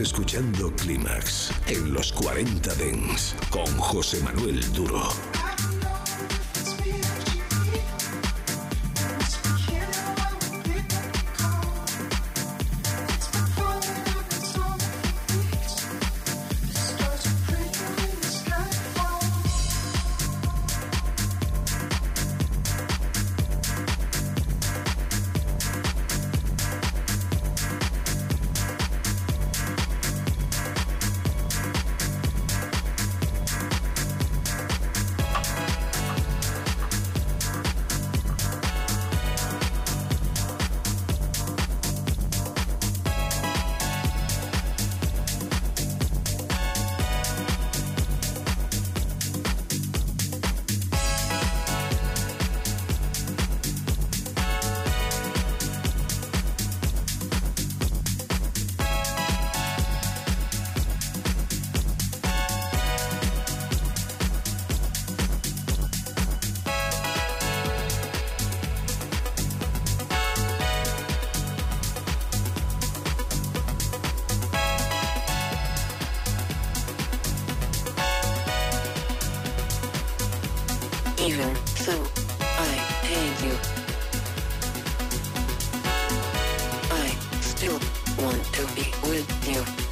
Escuchando Clímax en los 40 Dens con José Manuel Duro. even so I hate you. I still want to be with you.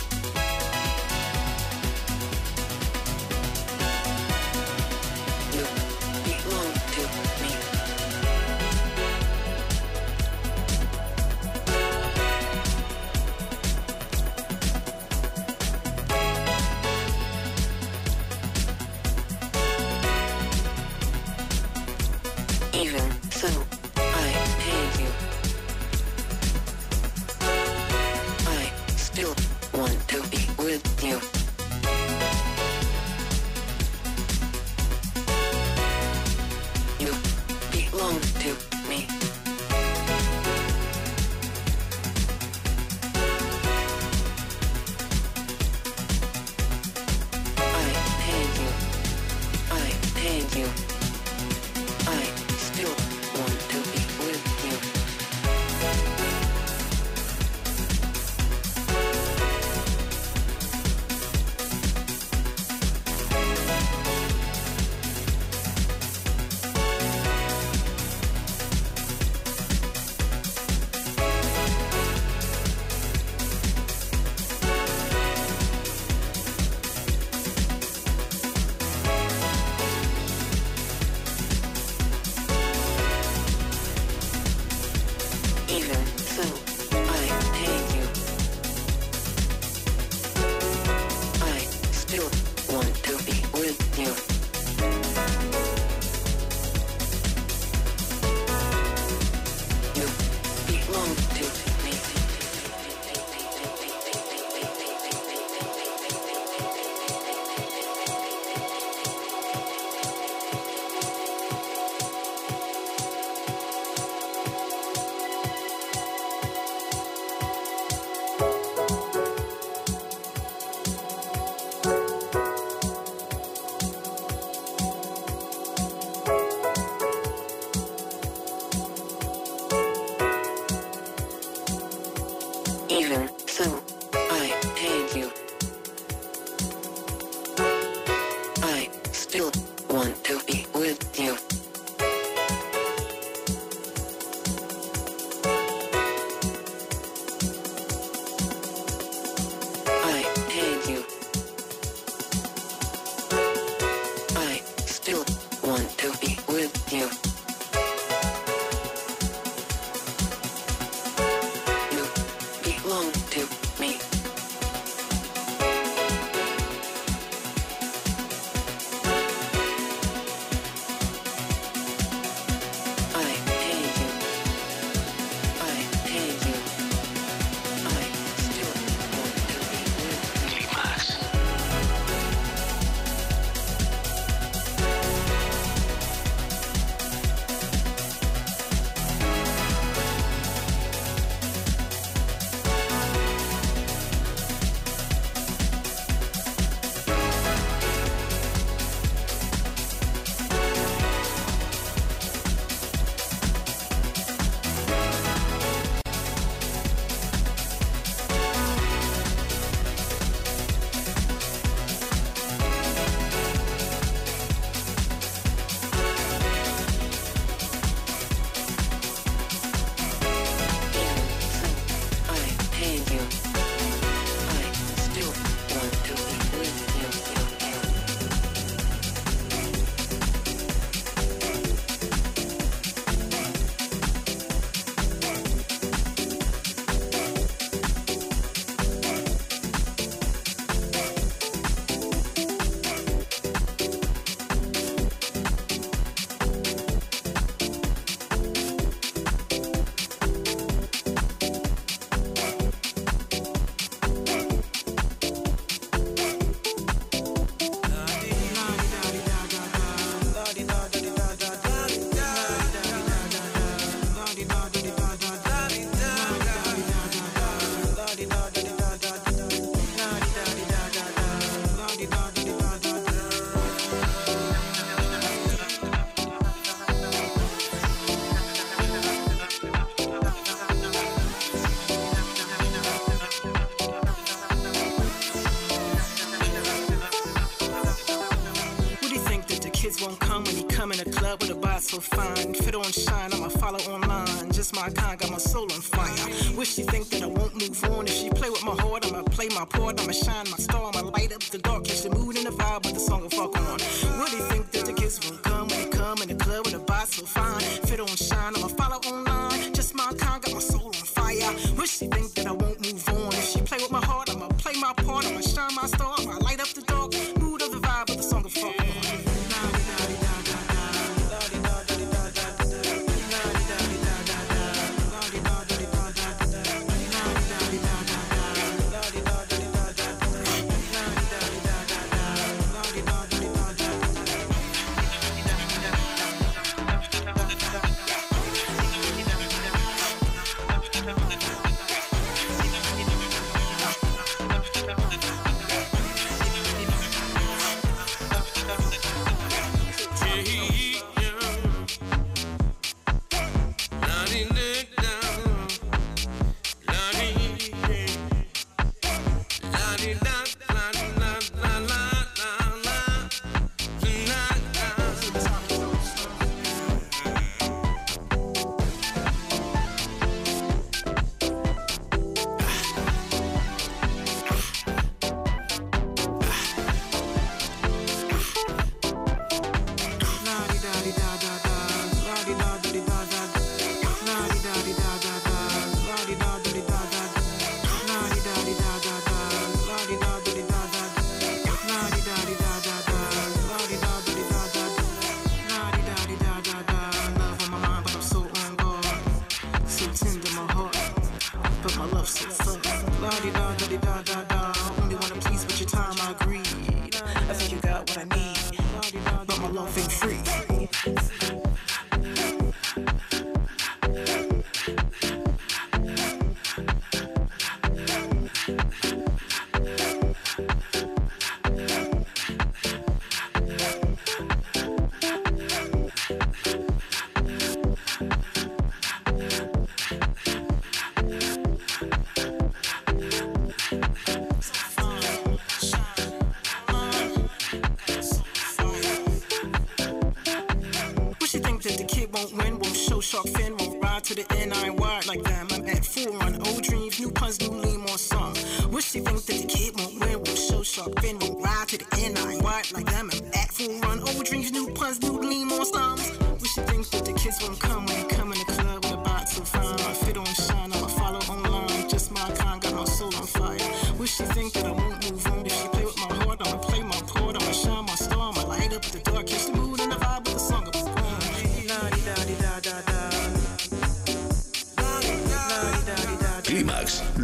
ride to the end, I like them. I'm at full run, old dreams, new puns, new lean, on song. Wish she thinks that the kid won't win, will show sharp, then will ride to the end, I like them. I'm at full run, old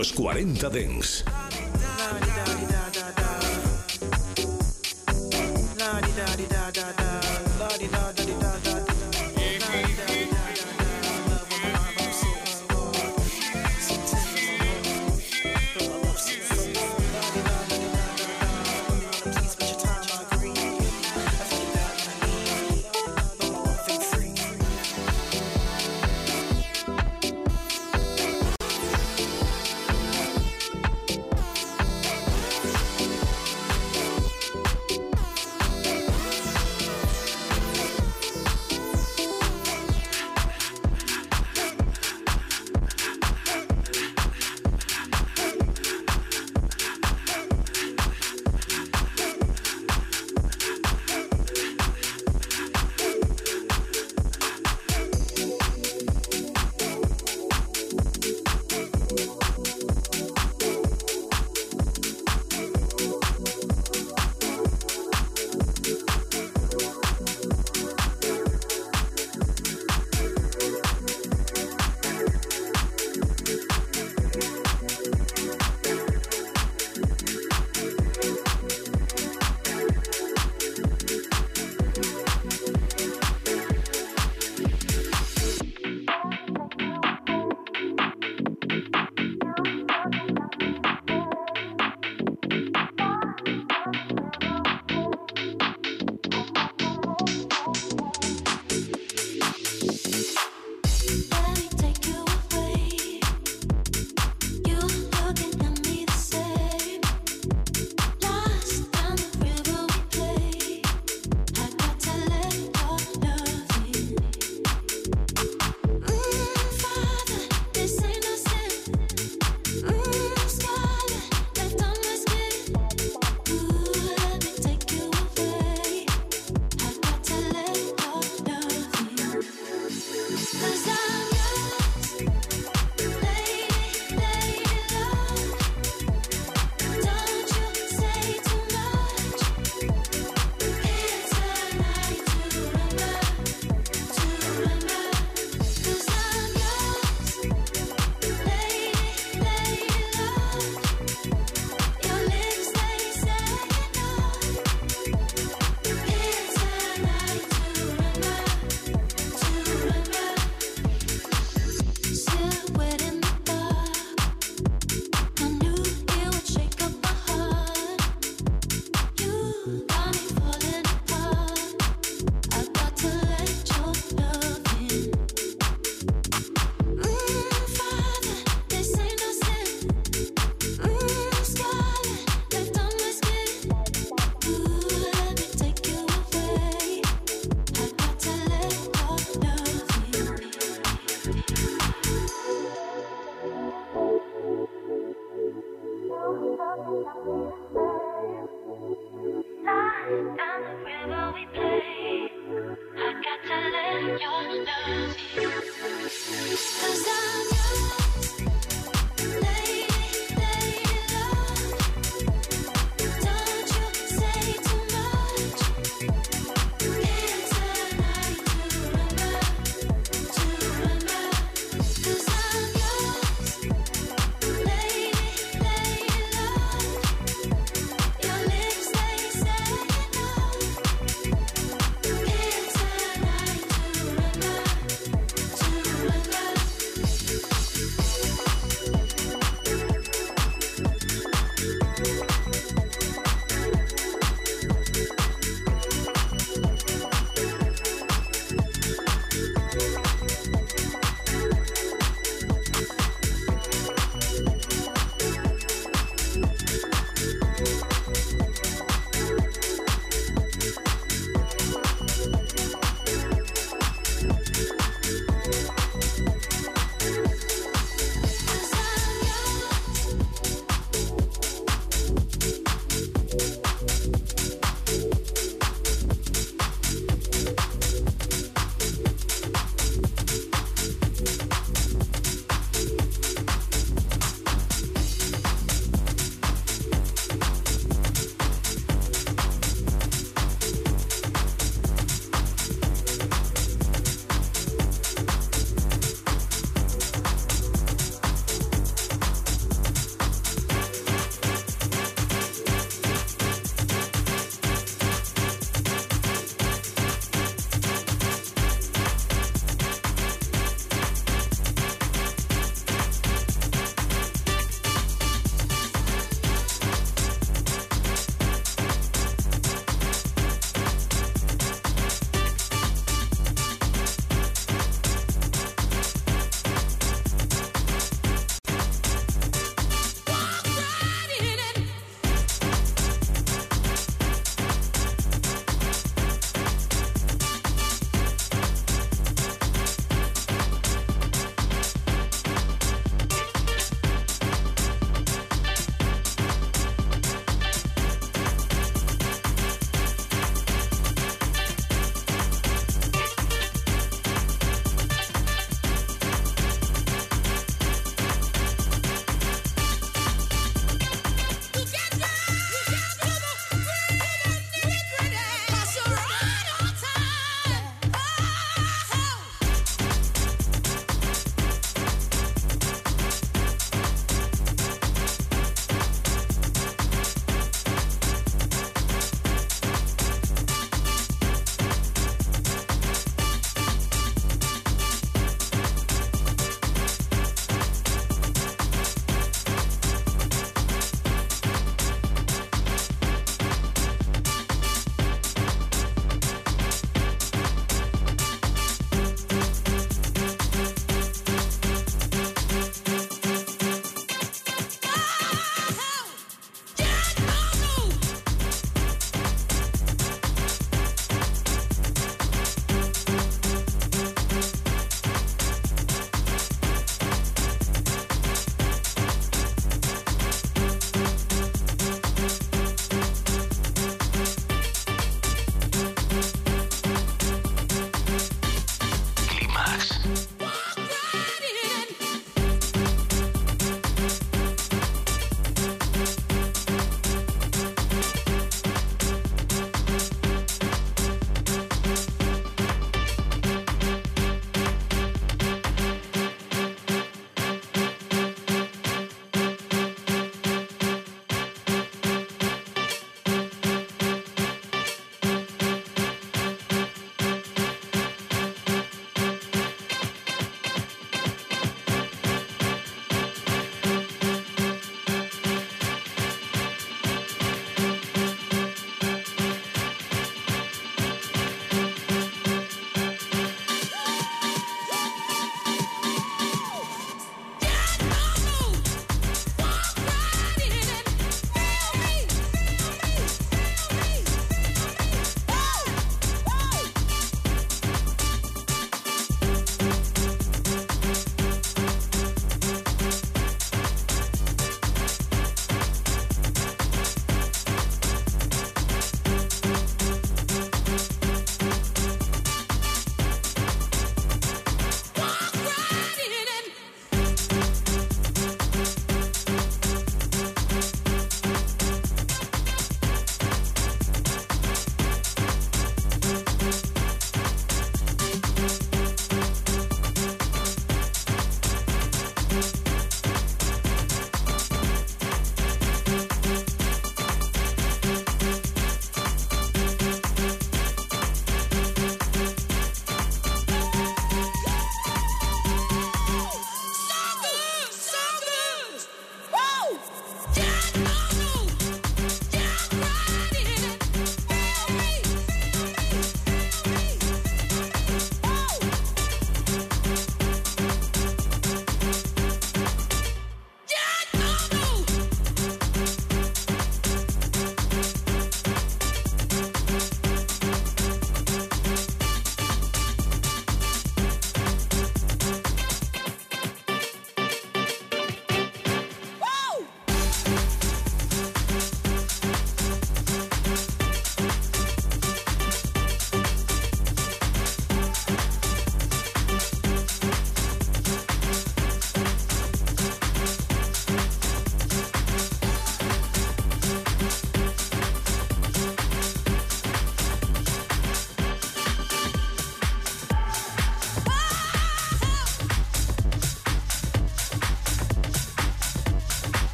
los 40 Dents.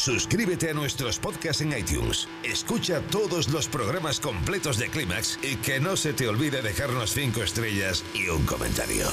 Suscríbete a nuestros podcasts en iTunes. Escucha todos los programas completos de Clímax y que no se te olvide dejarnos 5 estrellas y un comentario.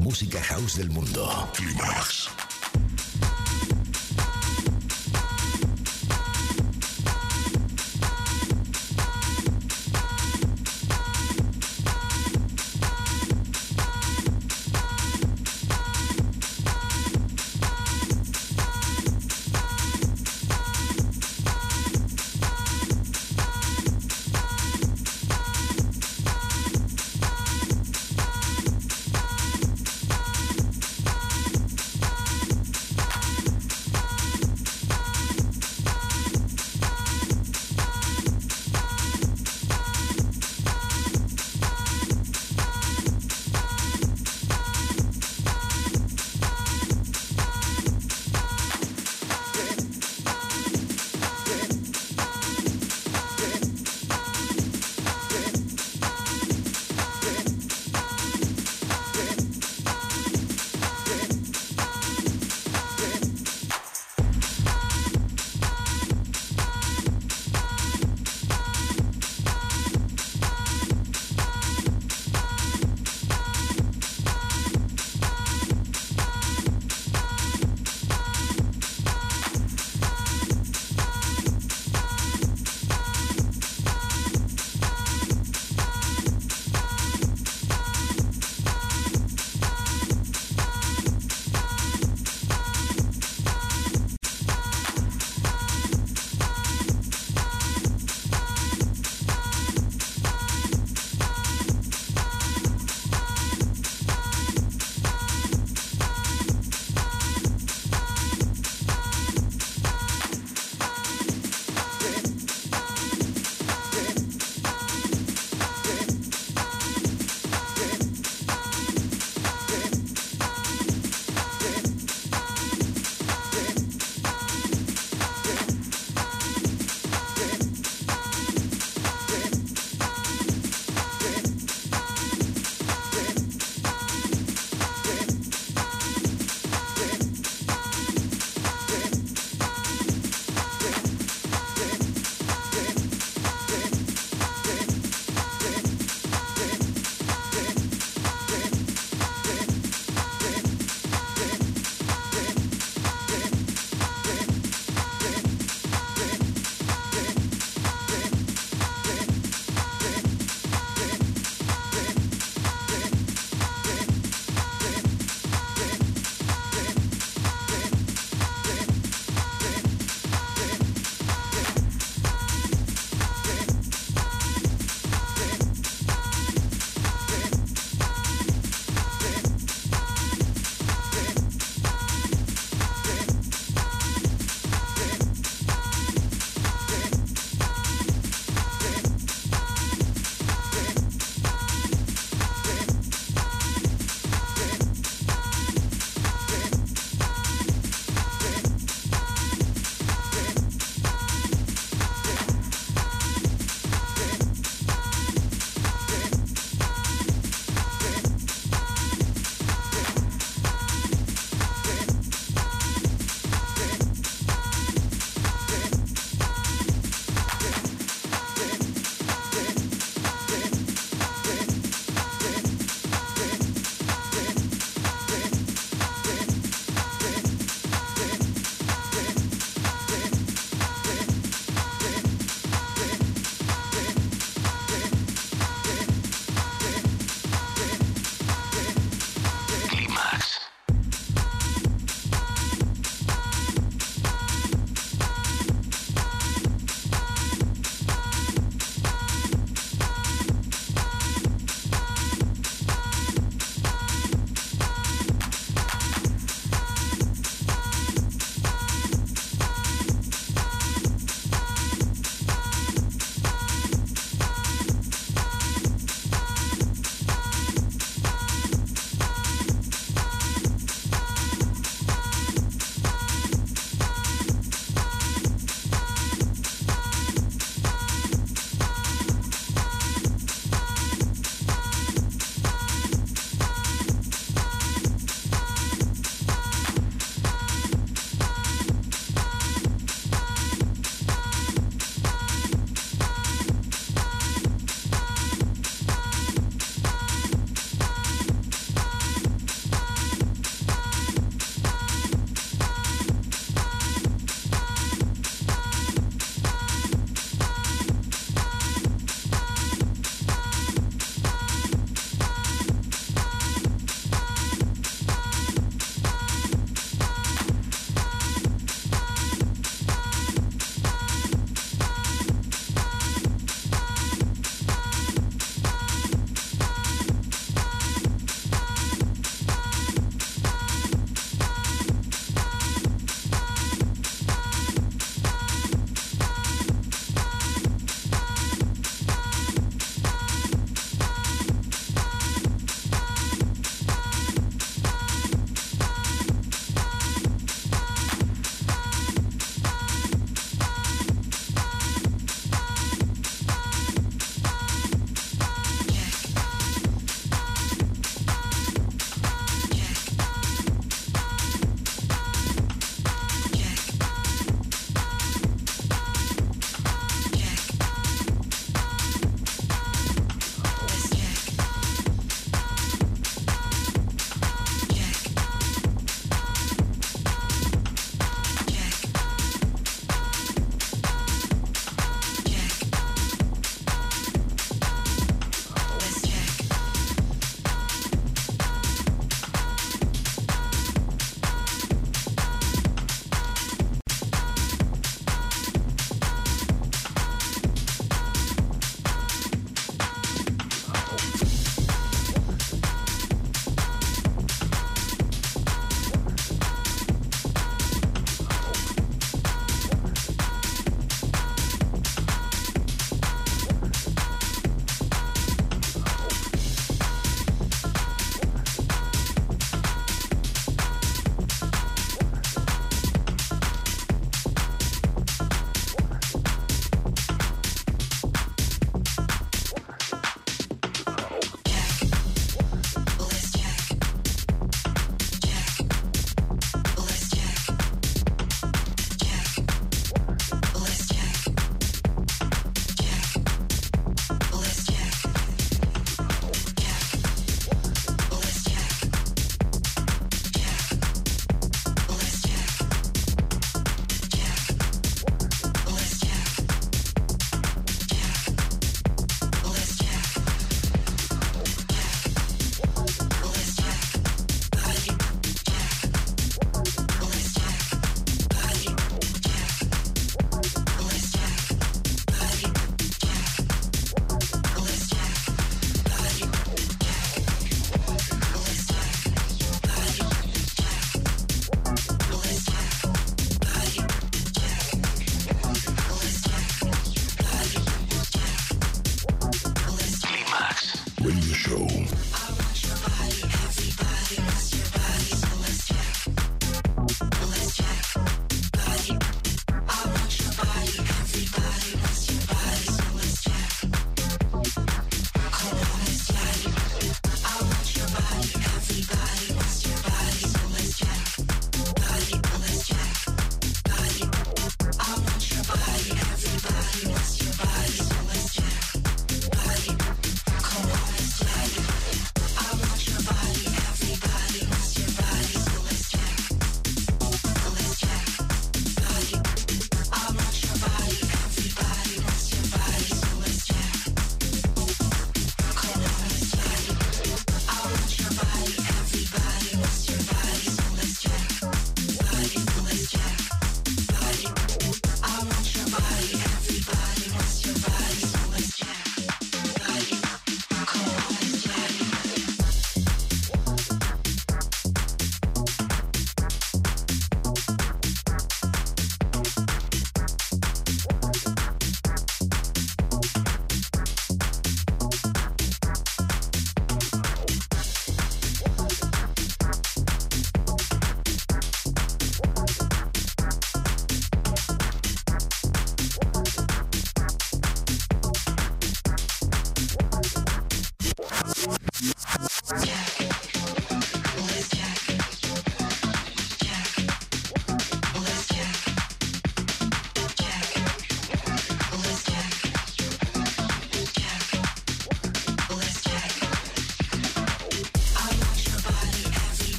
Música house del mundo.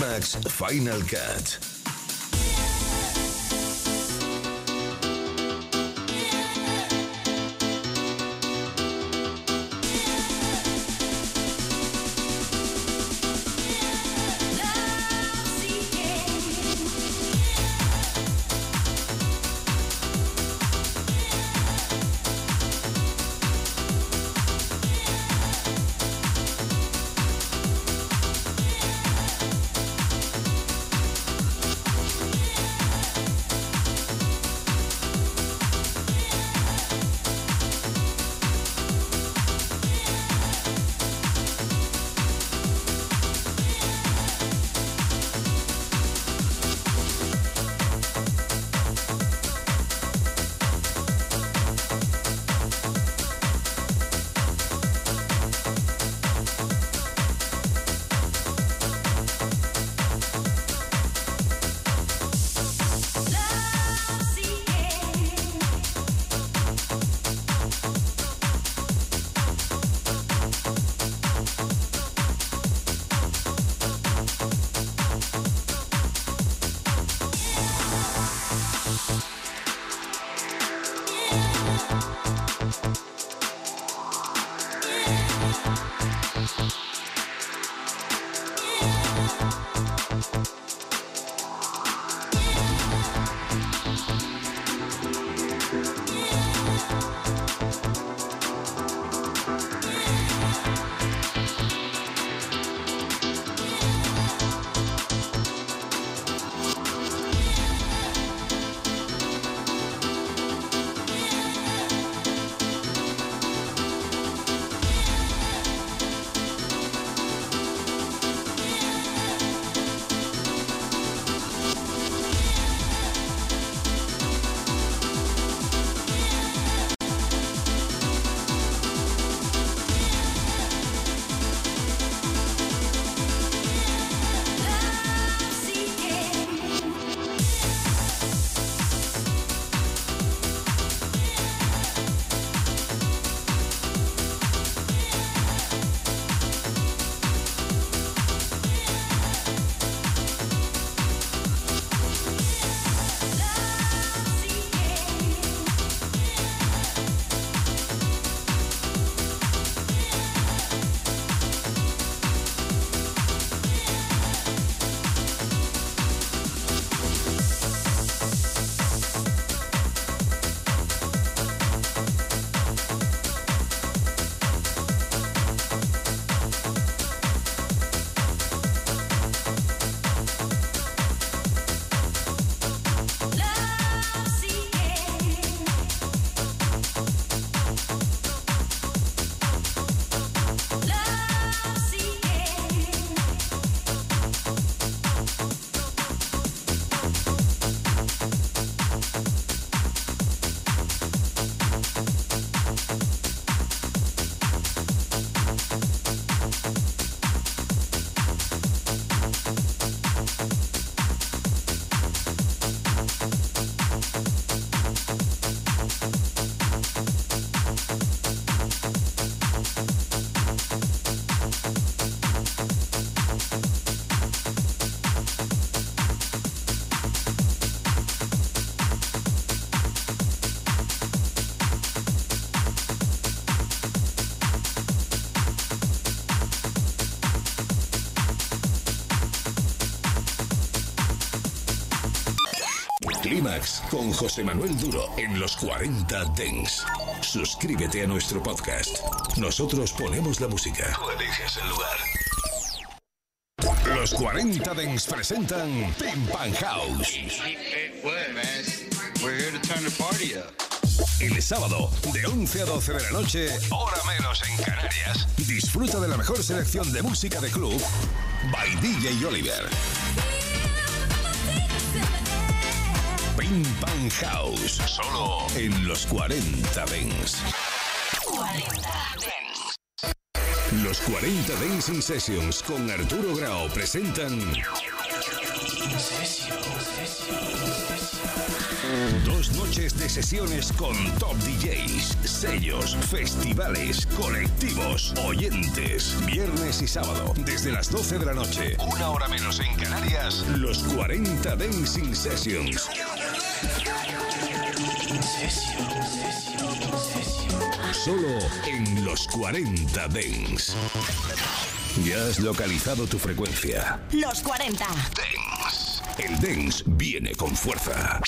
Climax Final Cut. フフフフ。Con José Manuel Duro en los 40 Dens. Suscríbete a nuestro podcast. Nosotros ponemos la música. Tú eliges el lugar. Los 40 Dens presentan Pim Pan House. El sábado, de 11 a 12 de la noche, hora menos en Canarias, disfruta de la mejor selección de música de club by DJ Oliver. Pim Pan House. Solo en los 40 Dents. 40 Los 40 Dancing Sessions con Arturo Grau presentan. Dos noches de sesiones con top DJs, sellos, festivales, colectivos, oyentes. Viernes y sábado, desde las 12 de la noche, una hora menos en Canarias, los 40 Dancing Sessions. Solo en los 40 Dance. Ya has localizado tu frecuencia. Los 40. Dance. El Dance viene con fuerza.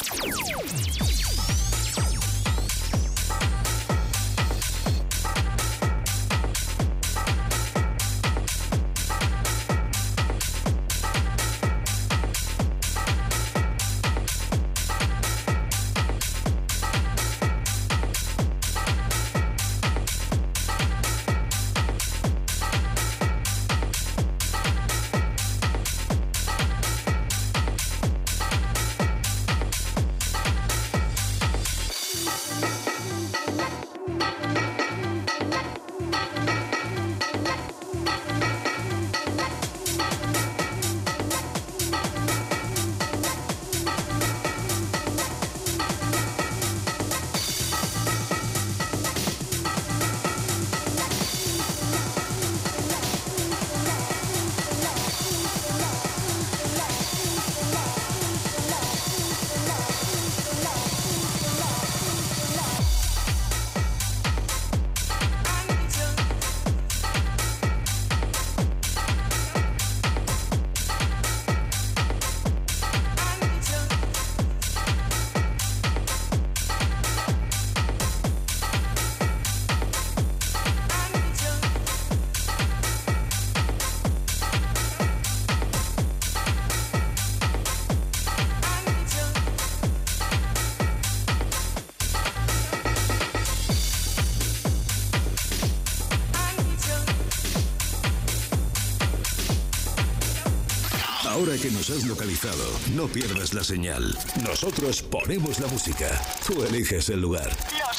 Has localizado, no pierdas la señal. Nosotros ponemos la música. Tú eliges el lugar.